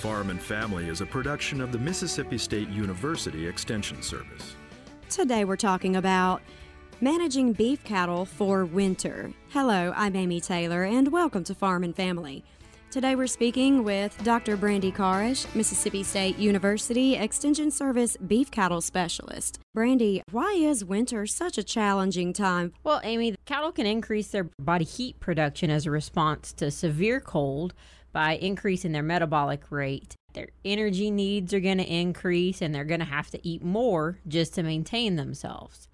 Farm and Family is a production of the Mississippi State University Extension Service. Today we're talking about managing beef cattle for winter. Hello, I'm Amy Taylor, and welcome to Farm and Family. Today we're speaking with Dr. Brandi Karisch, Mississippi State University Extension Service beef cattle specialist. Brandi, why is winter such a challenging time? Well, Amy, cattle can increase their body heat production as a response to severe cold by increasing their metabolic rate. Their energy needs are going to increase and they're going to have to eat more just to maintain themselves.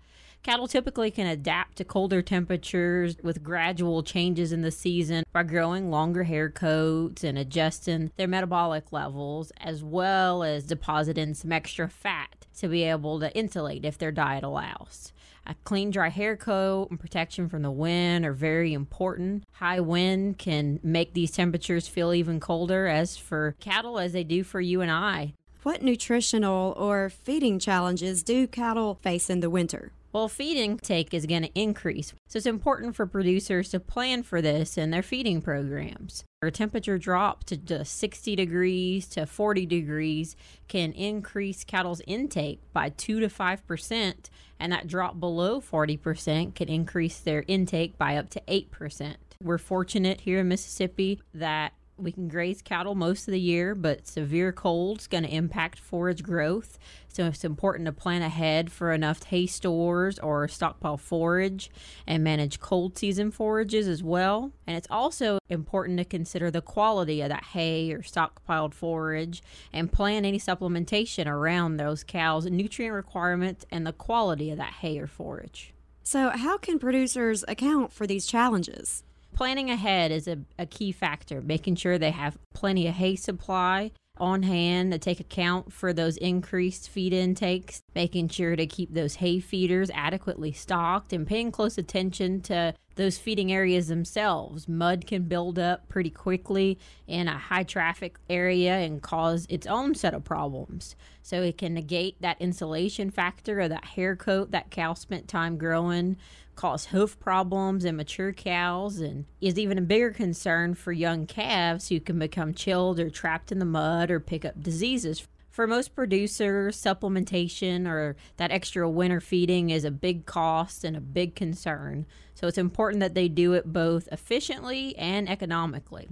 Cattle typically can adapt to colder temperatures with gradual changes in the season by growing longer hair coats and adjusting their metabolic levels, as well as depositing some extra fat to be able to insulate if their diet allows. A clean, dry hair coat and protection from the wind are very important. High wind can make these temperatures feel even colder, as for cattle as they do for you and I. What nutritional or feeding challenges do cattle face in the winter? Well, feeding intake is going to increase. So it's important for producers to plan for this in their feeding programs. A temperature drop to just 60 degrees to 40 degrees can increase cattle's intake by 2 to 5%, and that drop below 40% can increase their intake by up to 8%. We're fortunate here in Mississippi that we can graze cattle most of the year, but severe cold is going to impact forage growth. So it's important to plan ahead for enough hay stores or stockpile forage and manage cold season forages as well. And it's also important to consider the quality of that hay or stockpiled forage and plan any supplementation around those cows' nutrient requirements and the quality of that hay or forage. So, how can producers account for these challenges? Planning ahead is a, a key factor, making sure they have plenty of hay supply on hand to take account for those increased feed intakes, making sure to keep those hay feeders adequately stocked, and paying close attention to those feeding areas themselves. Mud can build up pretty quickly in a high traffic area and cause its own set of problems. So it can negate that insulation factor or that hair coat that cow spent time growing, cause hoof problems in mature cows, and is even a bigger concern for young calves who can become chilled or trapped in the mud or pick up diseases for most producers, supplementation or that extra winter feeding is a big cost and a big concern. So it's important that they do it both efficiently and economically.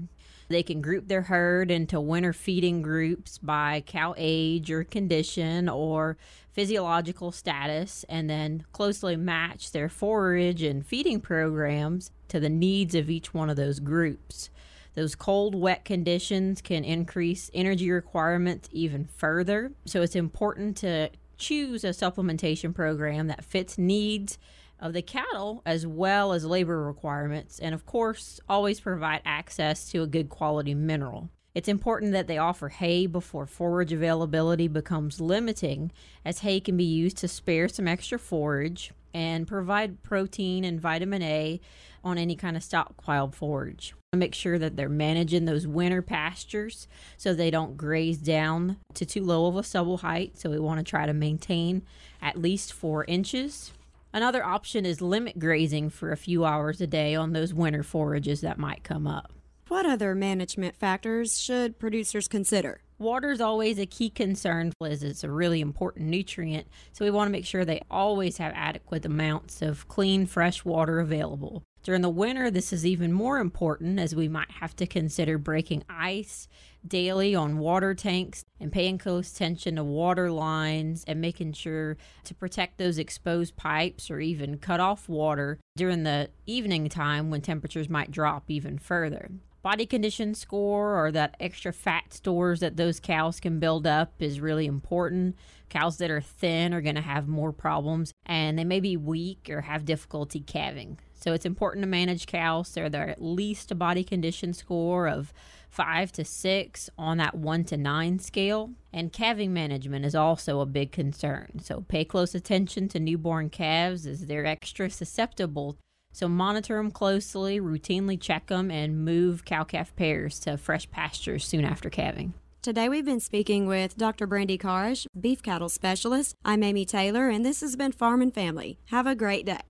They can group their herd into winter feeding groups by cow age or condition or physiological status, and then closely match their forage and feeding programs to the needs of each one of those groups. Those cold, wet conditions can increase energy requirements even further. So it's important to choose a supplementation program that fits needs of the cattle as well as labor requirements, and of course, always provide access to a good quality mineral. It's important that they offer hay before forage availability becomes limiting, as hay can be used to spare some extra forage and provide protein and vitamin A on any kind of stockpiled forage. Make sure that they're managing those winter pastures so they don't graze down to too low of a stubble height. So we want to try to maintain at least four inches. Another option is limit grazing for a few hours a day on those winter forages that might come up. What other management factors should producers consider? Water is always a key concern as it's a really important nutrient, so we want to make sure they always have adequate amounts of clean, fresh water available. During the winter, this is even more important as we might have to consider breaking ice daily on water tanks and paying close attention to water lines and making sure to protect those exposed pipes or even cut off water during the evening time when temperatures might drop even further body condition score or that extra fat stores that those cows can build up is really important. Cows that are thin are going to have more problems and they may be weak or have difficulty calving. So it's important to manage cows so they're at least a body condition score of five to six on that one to nine scale. And calving management is also a big concern. So pay close attention to newborn calves as they're extra susceptible so monitor them closely, routinely check them, and move cow calf pairs to fresh pastures soon after calving. Today we've been speaking with Dr. Brandi Karisch, beef cattle specialist. I'm Amy Taylor, and this has been Farm and Family. Have a great day.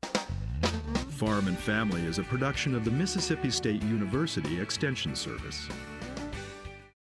Farm and Family is a production of the Mississippi State University Extension Service.